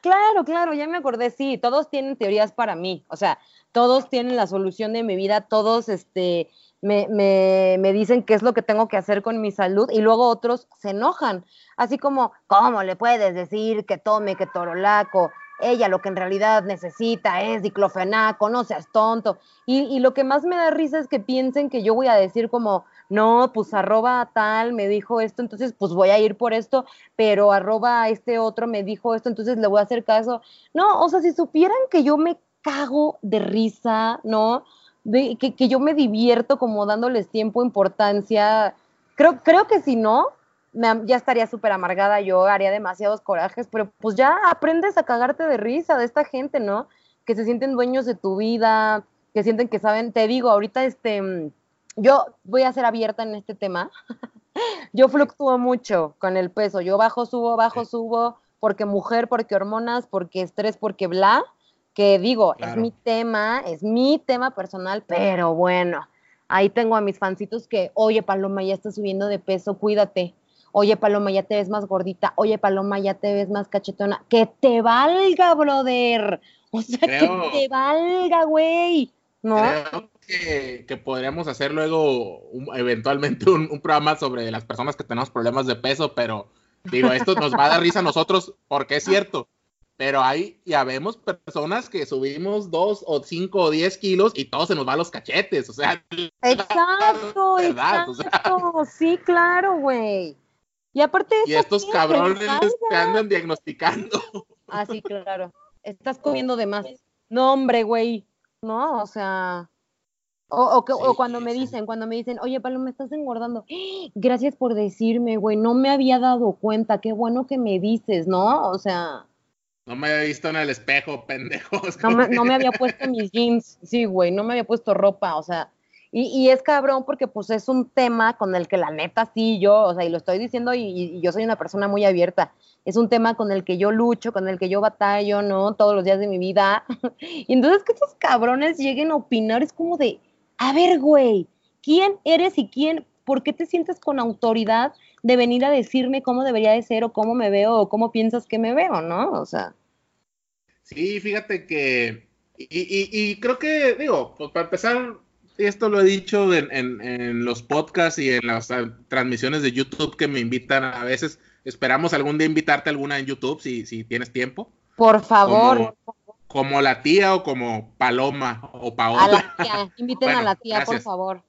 B: Claro, claro, ya me acordé, sí, todos tienen teorías para mí, o sea, todos tienen la solución de mi vida, todos, este, me, me, me, dicen qué es lo que tengo que hacer con mi salud y luego otros se enojan, así como, ¿cómo le puedes decir que tome, que torolaco? Ella lo que en realidad necesita es diclofenaco, no seas tonto. Y, lo que más me da risa es que piensen que yo voy a decir como, no, pues arroba tal me dijo esto, entonces pues voy a ir por esto, pero arroba este otro me dijo esto, entonces le voy a hacer caso. No, o sea, si supieran que yo me cago de risa, ¿no? De, que, que yo me divierto como dándoles tiempo, importancia. Creo, creo que si no, ya estaría súper amargada, yo haría demasiados corajes, pero pues ya aprendes a cagarte de risa de esta gente, ¿no? Que se sienten dueños de tu vida, que sienten que saben, te digo, ahorita este, yo voy a ser abierta en este tema, yo fluctúo mucho con el peso, yo bajo, subo, bajo, subo, porque mujer, porque hormonas, porque estrés, porque bla, que digo, es mi tema, es mi tema personal, pero bueno, ahí tengo a mis fancitos que, oye, Paloma, ya estás subiendo de peso, cuídate oye Paloma, ya te ves más gordita, oye Paloma, ya te ves más cachetona, que te valga, brother. O sea, que te valga, güey. ¿No?
A: Creo que, podríamos hacer luego eventualmente un, programa sobre las personas que tenemos problemas de peso, pero digo, esto nos va a dar risa a nosotros porque es cierto. Pero hay, ya vemos personas que subimos dos o cinco o diez kilos y todo se nos va a los cachetes, o sea.
B: Exacto, exacto. Sí, claro, güey. Y aparte
A: Y estos cabrones te andan diagnosticando.
B: Ah, sí, claro. Estás comiendo de más. No, hombre, güey. No, o sea. O, o, cuando me dicen, cuando me dicen, oye, Pablo, me estás engordando. Gracias por decirme, güey. No me había dado cuenta. Qué bueno que me dices, ¿no? O sea.
A: No me había visto en el espejo, pendejo.
B: No me, no me había puesto mis jeans. Sí, güey. No me había puesto ropa. O sea, y, es cabrón porque pues es un tema con el que la neta sí yo, o sea, y lo estoy diciendo y, yo soy una persona muy abierta, es un tema con el que yo lucho, con el que yo batallo, ¿no? Todos los días de mi vida. y entonces que estos cabrones lleguen a opinar es como de, a ver, güey, ¿quién eres y quién, por qué te sientes con autoridad de venir a decirme cómo debería de ser o cómo me veo o cómo piensas que me veo, ¿no? O sea.
A: Sí, fíjate que, y, creo que, digo, pues para empezar, esto lo he dicho en, los podcasts y en las ah, transmisiones de YouTube que me invitan a veces. Esperamos algún día invitarte a alguna en YouTube si, si tienes tiempo.
B: Por favor.
A: Como, la tía o como Paloma o Paola.
B: A la tía, inviten a la tía, por favor.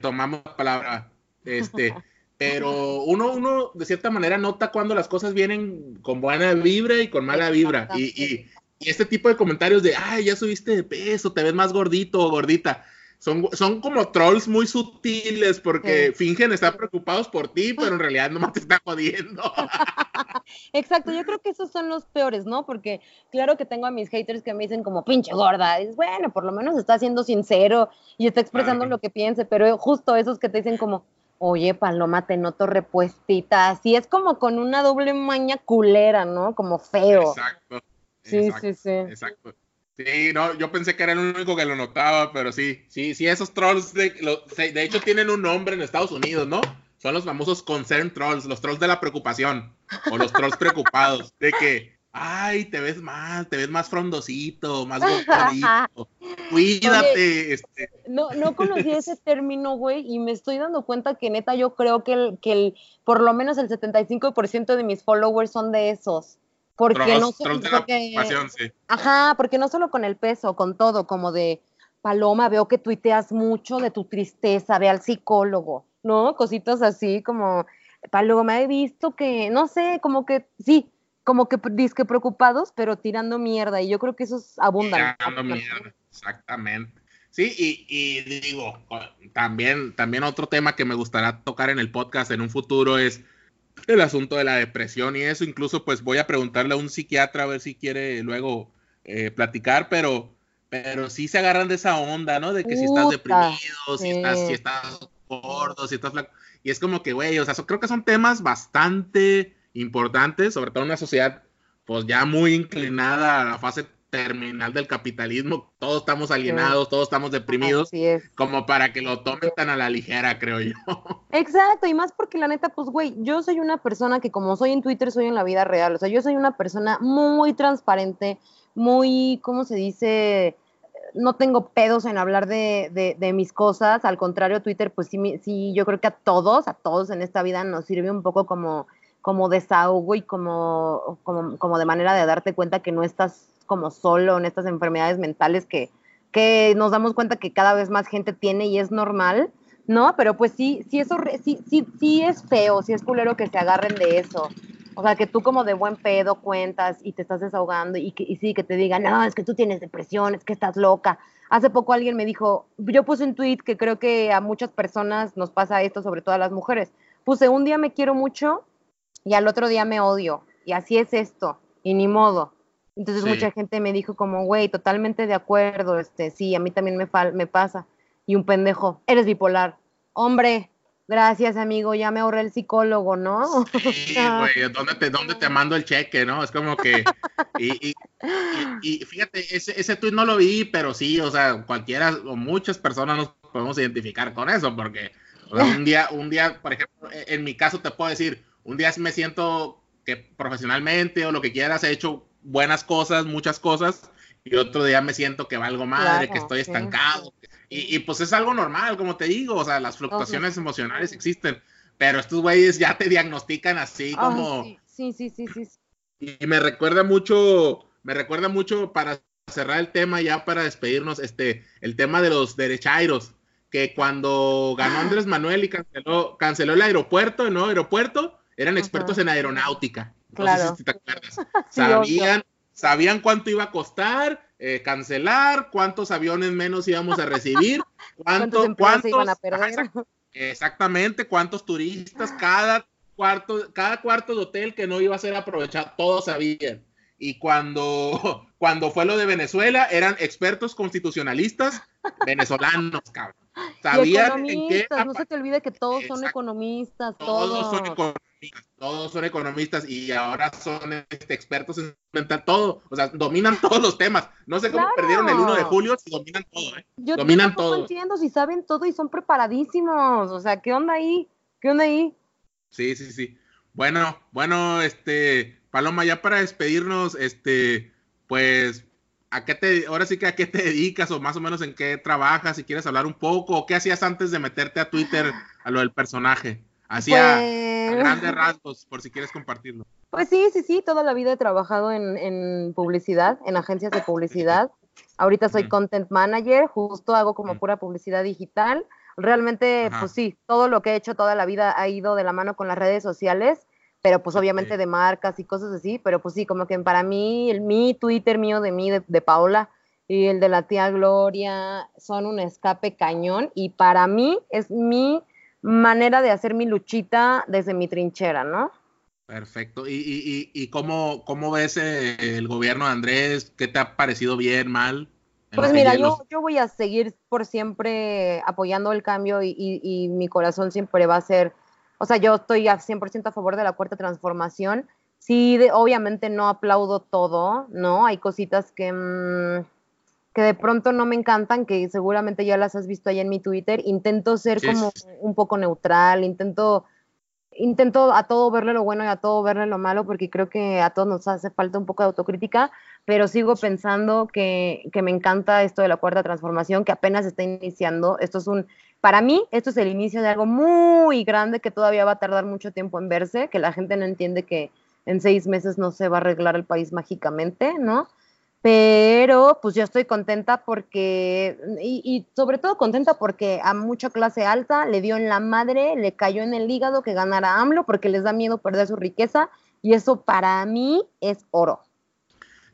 A: tomamos la palabra. Este, pero uno, uno de cierta manera nota cuando las cosas vienen con buena vibra y con mala vibra. Y, y, y, este tipo de comentarios de, ay, ya subiste de peso, te ves más gordito o gordita son, son como trolls muy sutiles porque fingen estar preocupados por ti, pero en realidad nomás te están jodiendo.
B: Exacto, yo creo que esos son los peores, ¿no? Porque claro que tengo a mis haters que me dicen como pinche gorda, es bueno, por lo menos está siendo sincero y está expresando lo que piense, pero justo esos que te dicen como, oye, Paloma, te noto repuestita, así es como con una doble maña culera, ¿no? Como feo.
A: Exacto. Sí, sí, sí. Exacto. Sí, no, yo pensé que era el único que lo notaba, pero sí, sí, sí, esos trolls, de, de hecho tienen un nombre en Estados Unidos, ¿no? Son los famosos concern trolls, los trolls de la preocupación, o los trolls preocupados, de que, ay, te ves más, te ves más frondosito, más gordito, cuídate. este.
B: No, no conocí ese término, güey, y me estoy dando cuenta que neta yo creo que, el, que el, por lo menos el 75% de mis followers son de esos. Porque no solo, Ajá, porque no solo con el peso, con todo, como de Paloma, veo que tuiteas mucho de tu tristeza, ve al psicólogo, ¿no? Cositas así como, Paloma, he visto que, no sé, como que, sí, como que disque preocupados, pero tirando mierda, y yo creo que eso es abundante.
A: Tirando mierda, exactamente. Sí, y, y, digo, también, también otro tema que me gustaría tocar en el podcast en un futuro es el asunto de la depresión y eso. Incluso pues voy a preguntarle a un psiquiatra a ver si quiere luego eh, platicar, pero, pero sí se agarran de esa onda, ¿no? De que si estás deprimido, si, estás, si estás gordo, si estás flaco. Y es como que, güey, o sea, creo que son temas bastante importantes, sobre todo en una sociedad pues ya muy inclinada a la fase terminal del capitalismo, todos estamos alienados, todos estamos deprimidos, como para que lo tomen tan a la ligera, creo yo.
B: Exacto, y más porque la neta, pues, güey, yo soy una persona que como soy en Twitter, soy en la vida real, o sea, yo soy una persona muy transparente, muy, ¿cómo se dice? No tengo pedos en hablar de, de, mis cosas, al contrario, Twitter, pues sí, sí, yo creo que a todos, a todos en esta vida nos sirve un poco como como desahogo y como, como, como de manera de darte cuenta que no estás como solo en estas enfermedades mentales que, que nos damos cuenta que cada vez más gente tiene y es normal, ¿no? Pero pues sí, sí, eso, sí, sí, sí es feo, sí es culero que se agarren de eso. O sea, que tú como de buen pedo cuentas y te estás desahogando y, que, y sí, que te digan, no, es que tú tienes depresión, es que estás loca. Hace poco alguien me dijo, yo puse un tweet que creo que a muchas personas nos pasa esto, sobre todo a las mujeres. Puse, un día me quiero mucho y al otro día me odio. Y así es esto, y ni modo. Entonces mucha gente me dijo como, güey, totalmente de acuerdo, este, sí, a mí también me, me pasa. Y un pendejo, eres bipolar. Hombre, gracias amigo, ya me ahorré el psicólogo, ¿no?
A: Sí, güey, ¿dónde te, ¿dónde te mando el cheque, no? Es como que, y, y, fíjate, ese, ese tweet no lo vi, pero sí, o sea, cualquiera o muchas personas nos podemos identificar con eso, porque un día, un día, por ejemplo, e, en mi caso te puedo decir, un día me siento que profesionalmente o lo que quieras he hecho buenas cosas, muchas cosas, y otro día me siento que valgo madre, que estoy estancado. Y, pues es algo normal, como te digo, o sea, las fluctuaciones emocionales existen, pero estos güeyes ya te diagnostican así como...
B: sí, sí, sí, sí,
A: Y me recuerda mucho, me recuerda mucho para cerrar el tema ya para despedirnos, este, el tema de los derechairos, que cuando ganó Andrés Manuel y canceló, canceló el aeropuerto, ¿no? Aeropuerto, eran expertos en aeronáutica. Claro. te acuerdas. sabían, sabían cuánto iba a costar eh, cancelar, cuántos aviones menos íbamos a recibir, cuánto, cuántos, iban a perder. exactamente, cuántos turistas, cada cuarto, cada cuarto de hotel que no iba a ser aprovechado, todos sabían. Y cuando, cuando fue lo de Venezuela, eran expertos constitucionalistas venezolanos, cabrón. ¿Sabían en qué?
B: No se te olvide que todos son economistas, todos.
A: son economistas, todos son economistas y ahora son este, expertos en todo. O sea, dominan todos los temas. No sé cómo perdieron el 1 de julio si dominan todo, ¿eh?
B: Yo
A: dominan
B: todo. entiendo si saben todo y son preparadísimos. O sea, ¿qué onda ahí? ¿Qué onda ahí?
A: Sí, sí, sí. Bueno, bueno, este, Paloma, ya para despedirnos, este, pues ¿a qué te, ahora sí que a qué te dedicas o más o menos en qué trabajas, si quieres hablar un poco, o qué hacías antes de meterte a Twitter a lo del personaje? Hacía pues grandes rasgos, por si quieres compartirlo.
B: Pues sí, sí, sí, toda la vida he trabajado en, publicidad, en agencias de publicidad. Ahorita soy content manager, justo hago como pura publicidad digital. Realmente, pues sí, todo lo que he hecho toda la vida ha ido de la mano con las redes sociales pero pues obviamente de marcas y cosas así, pero pues sí, como que para mí, el, mi Twitter mío de mí, de, Paola, y el de la tía Gloria son un escape cañón y para mí es mi manera de hacer mi luchita desde mi trinchera, ¿no?
A: Perfecto. ¿Y, y, y cómo, cómo ves eh, el gobierno de Andrés? ¿Qué te ha parecido bien, mal?
B: Pues mira, yo, yo voy a seguir por siempre apoyando el cambio y, y mi corazón siempre va a ser o sea, yo estoy a 100% a favor de la cuarta transformación. Sí, obviamente no aplaudo todo, ¿no? Hay cositas que, mm, que de pronto no me encantan, que seguramente ya las has visto ahí en mi Twitter. Intento ser como un poco neutral, intento, intento a todo verle lo bueno y a todo verle lo malo, porque creo que a todos nos hace falta un poco de autocrítica, pero sigo pensando que, que me encanta esto de la cuarta transformación, que apenas está iniciando. Esto es un para mí, esto es el inicio de algo muy grande que todavía va a tardar mucho tiempo en verse, que la gente no entiende que en seis meses no se va a arreglar el país mágicamente, ¿no? Pero pues yo estoy contenta porque, y, sobre todo contenta porque a mucha clase alta le dio en la madre, le cayó en el hígado que ganara AMLO porque les da miedo perder su riqueza y eso para mí es oro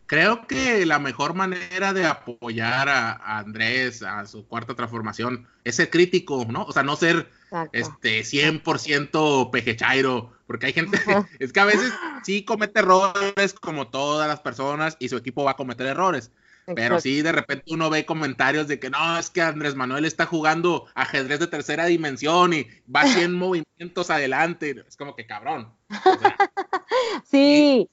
A: creo que la mejor manera de apoyar a, Andrés, a su cuarta transformación, es ser crítico, ¿no? O sea, no ser este 100% pejechairo, porque hay gente, es que a veces sí comete errores como todas las personas y su equipo va a cometer errores. Pero sí, de repente uno ve comentarios de que no, es que Andrés Manuel está jugando ajedrez de tercera dimensión y va 100 movimientos adelante. Es como que cabrón.
B: sí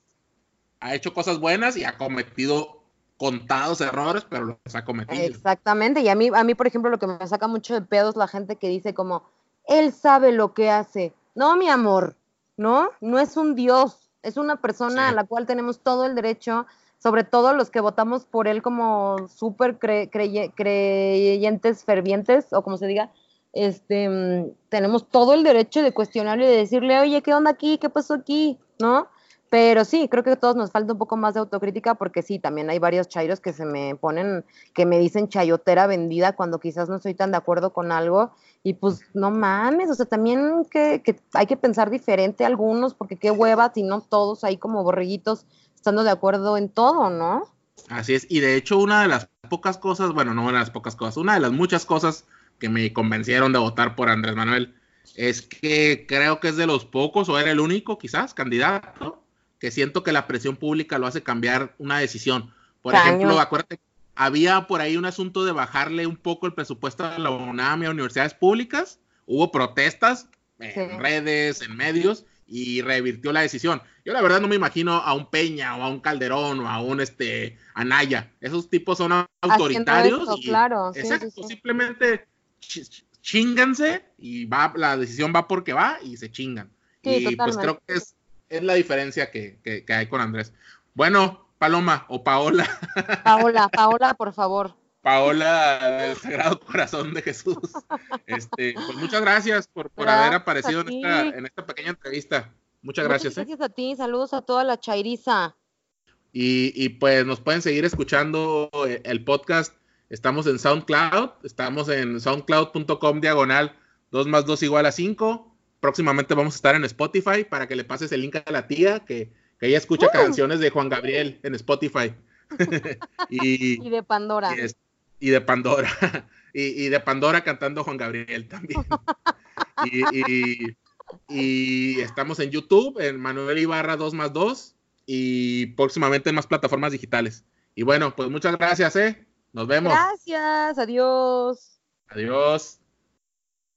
A: ha hecho cosas buenas y ha cometido contados errores, pero los ha cometido.
B: Exactamente, y a mí, a mí, por ejemplo, lo que me saca mucho de pedos la gente que dice como, él sabe lo que hace. No, mi amor, no, no es un dios, es una persona a la cual tenemos todo el derecho, sobre todo los que votamos por él como súper creyentes fervientes, o como se diga, este, mm, tenemos todo el derecho de cuestionarle y de decirle, oye, ¿qué onda aquí? ¿Qué pasó aquí? ¿No? Pero sí, creo que a todos nos falta un poco más de autocrítica porque sí, también hay varios chairos que se me ponen, que me dicen chayotera vendida cuando quizás no estoy tan de acuerdo con algo y pues no mames, o sea, también que, hay que pensar diferente algunos porque qué hueva si no todos ahí como borreguitos estando de acuerdo en todo, ¿no?
A: Así es, y de hecho una de las pocas cosas, bueno, no una de las pocas cosas, una de las muchas cosas que me convencieron de votar por Andrés Manuel es que creo que es de los pocos, o era el único quizás, candidato, que siento que la presión pública lo hace cambiar una decisión. Por ejemplo, acuérdate, había por ahí un asunto de bajarle un poco el presupuesto a la UNAM y a universidades públicas, hubo protestas en redes, en medios, y revirtió la decisión. Yo la verdad no me imagino a un Peña o a un Calderón o a un este Anaya. Esos tipos son autoritarios. y,
B: claro,
A: simplemente chinganse y va, la decisión va porque va y se chingan. y pues creo que es es la diferencia que, hay con Andrés. Bueno, Paloma o Paola.
B: Paola, Paola, por favor.
A: Paola del Sagrado Corazón de Jesús. Este, pues muchas gracias por, haber aparecido en esta, pequeña entrevista. Muchas gracias.
B: ¿eh? gracias a ti, saludos a toda la chairiza.
A: Y, y, pues nos pueden seguir escuchando eh, el podcast. Estamos en SoundCloud, estamos en soundcloud.com diagonal 2 más 2 igual a 5 próximamente vamos a estar en Spotify para que le pases el link a la tía que, ella escucha canciones de Juan Gabriel en Spotify.
B: y, de Pandora.
A: Y, de Pandora. y, de Pandora cantando Juan Gabriel también. y, estamos en YouTube, en Manuel Ibarra 2 más 2 y próximamente en más plataformas digitales. Y bueno, pues muchas gracias, ¿eh? Nos vemos.
B: Gracias, adiós.
A: Adiós.